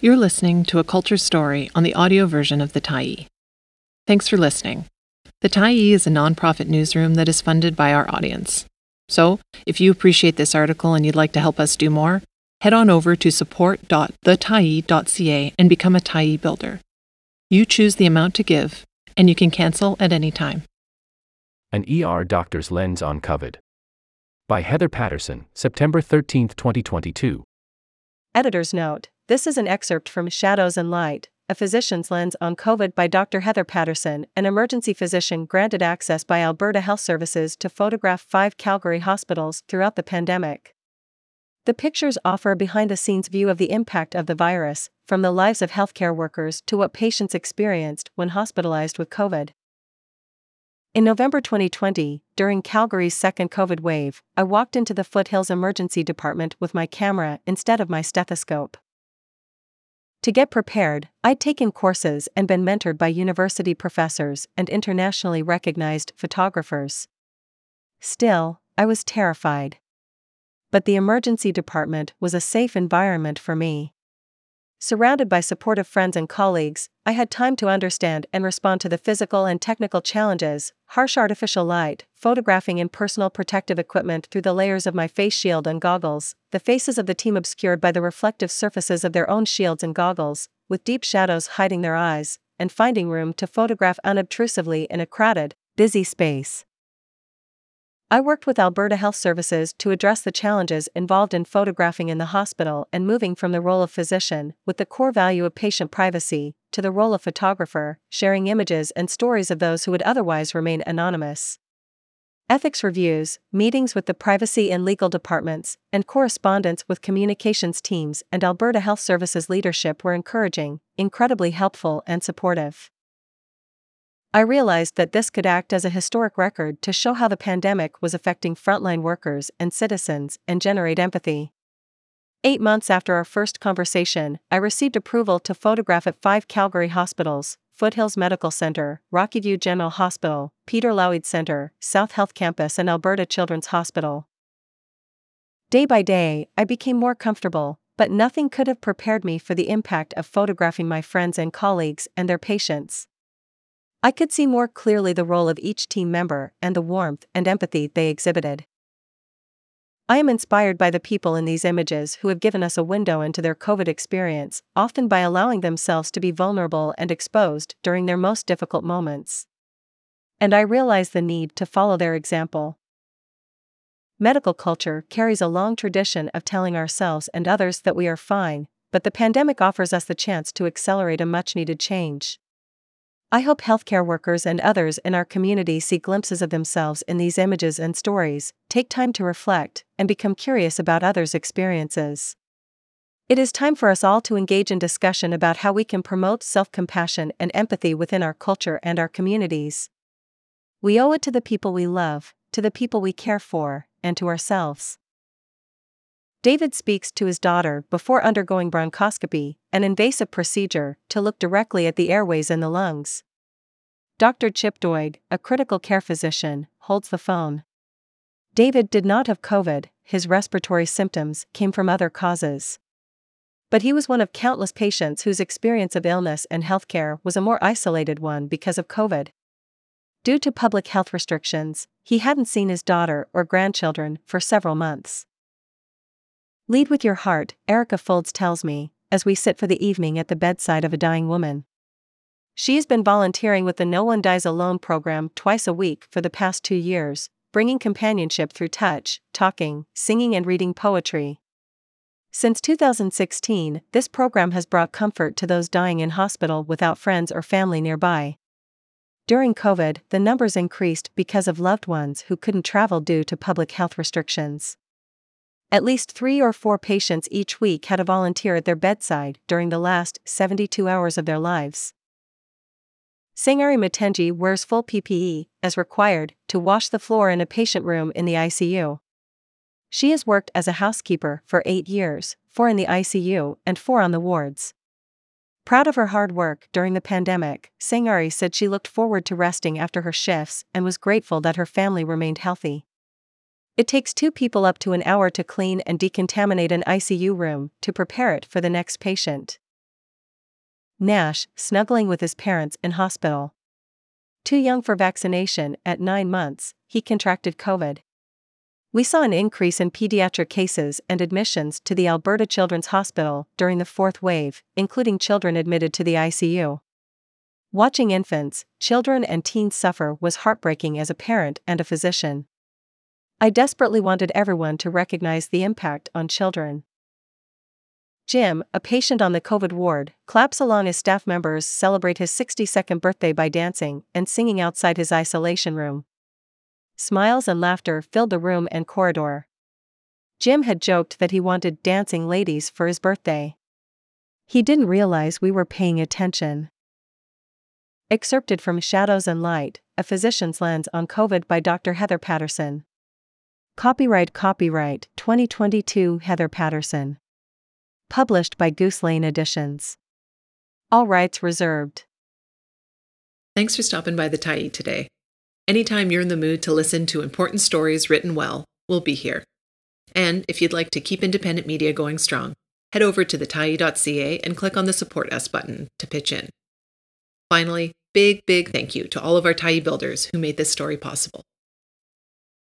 You're listening to a culture story on the audio version of The Tyee. Thanks for listening. The Tyee is a nonprofit newsroom that is funded by our audience. So, if you appreciate this article and you'd like to help us do more, head on over to support.thetyee.ca and become a Tyee builder. You choose the amount to give, and you can cancel at any time. An ER Doctor's Lens on COVID. By Heather Patterson, September 13, 2022. Editor's note this is an excerpt from Shadows and Light, a physician's lens on COVID by Dr. Heather Patterson, an emergency physician granted access by Alberta Health Services to photograph five Calgary hospitals throughout the pandemic. The pictures offer a behind the scenes view of the impact of the virus, from the lives of healthcare workers to what patients experienced when hospitalized with COVID. In November 2020, during Calgary's second COVID wave, I walked into the Foothills Emergency Department with my camera instead of my stethoscope. To get prepared, I'd taken courses and been mentored by university professors and internationally recognized photographers. Still, I was terrified. But the emergency department was a safe environment for me. Surrounded by supportive friends and colleagues, I had time to understand and respond to the physical and technical challenges harsh artificial light, photographing in personal protective equipment through the layers of my face shield and goggles, the faces of the team obscured by the reflective surfaces of their own shields and goggles, with deep shadows hiding their eyes, and finding room to photograph unobtrusively in a crowded, busy space. I worked with Alberta Health Services to address the challenges involved in photographing in the hospital and moving from the role of physician, with the core value of patient privacy, to the role of photographer, sharing images and stories of those who would otherwise remain anonymous. Ethics reviews, meetings with the privacy and legal departments, and correspondence with communications teams and Alberta Health Services leadership were encouraging, incredibly helpful, and supportive. I realized that this could act as a historic record to show how the pandemic was affecting frontline workers and citizens and generate empathy. Eight months after our first conversation, I received approval to photograph at five Calgary hospitals Foothills Medical Center, Rockyview General Hospital, Peter Lougheed Center, South Health Campus, and Alberta Children's Hospital. Day by day, I became more comfortable, but nothing could have prepared me for the impact of photographing my friends and colleagues and their patients. I could see more clearly the role of each team member and the warmth and empathy they exhibited. I am inspired by the people in these images who have given us a window into their COVID experience, often by allowing themselves to be vulnerable and exposed during their most difficult moments. And I realize the need to follow their example. Medical culture carries a long tradition of telling ourselves and others that we are fine, but the pandemic offers us the chance to accelerate a much needed change. I hope healthcare workers and others in our community see glimpses of themselves in these images and stories, take time to reflect, and become curious about others' experiences. It is time for us all to engage in discussion about how we can promote self compassion and empathy within our culture and our communities. We owe it to the people we love, to the people we care for, and to ourselves. David speaks to his daughter before undergoing bronchoscopy, an invasive procedure to look directly at the airways and the lungs. Dr. Chip Doig, a critical care physician, holds the phone. David did not have COVID, his respiratory symptoms came from other causes. But he was one of countless patients whose experience of illness and healthcare was a more isolated one because of COVID. Due to public health restrictions, he hadn't seen his daughter or grandchildren for several months. Lead with your heart, Erica Folds tells me, as we sit for the evening at the bedside of a dying woman. She has been volunteering with the No One Dies Alone program twice a week for the past two years, bringing companionship through touch, talking, singing, and reading poetry. Since 2016, this program has brought comfort to those dying in hospital without friends or family nearby. During COVID, the numbers increased because of loved ones who couldn't travel due to public health restrictions. At least three or four patients each week had a volunteer at their bedside during the last 72 hours of their lives. Sangari Matenji wears full PPE, as required, to wash the floor in a patient room in the ICU. She has worked as a housekeeper for eight years, four in the ICU and four on the wards. Proud of her hard work during the pandemic, Sangari said she looked forward to resting after her shifts and was grateful that her family remained healthy. It takes two people up to an hour to clean and decontaminate an ICU room to prepare it for the next patient. Nash, snuggling with his parents in hospital. Too young for vaccination, at 9 months, he contracted COVID. We saw an increase in pediatric cases and admissions to the Alberta Children's Hospital during the fourth wave, including children admitted to the ICU. Watching infants, children, and teens suffer was heartbreaking as a parent and a physician. I desperately wanted everyone to recognize the impact on children. Jim, a patient on the COVID ward, claps along as staff members celebrate his 62nd birthday by dancing and singing outside his isolation room. Smiles and laughter filled the room and corridor. Jim had joked that he wanted dancing ladies for his birthday. He didn't realize we were paying attention. Excerpted from Shadows and Light, A Physician's Lens on COVID by Dr. Heather Patterson. Copyright Copyright 2022 Heather Patterson. Published by Goose Lane Editions. All rights reserved. Thanks for stopping by the Tyee today. Anytime you're in the mood to listen to important stories written well, we'll be here. And if you'd like to keep independent media going strong, head over to thetyee.ca and click on the Support Us button to pitch in. Finally, big, big thank you to all of our Tyee builders who made this story possible.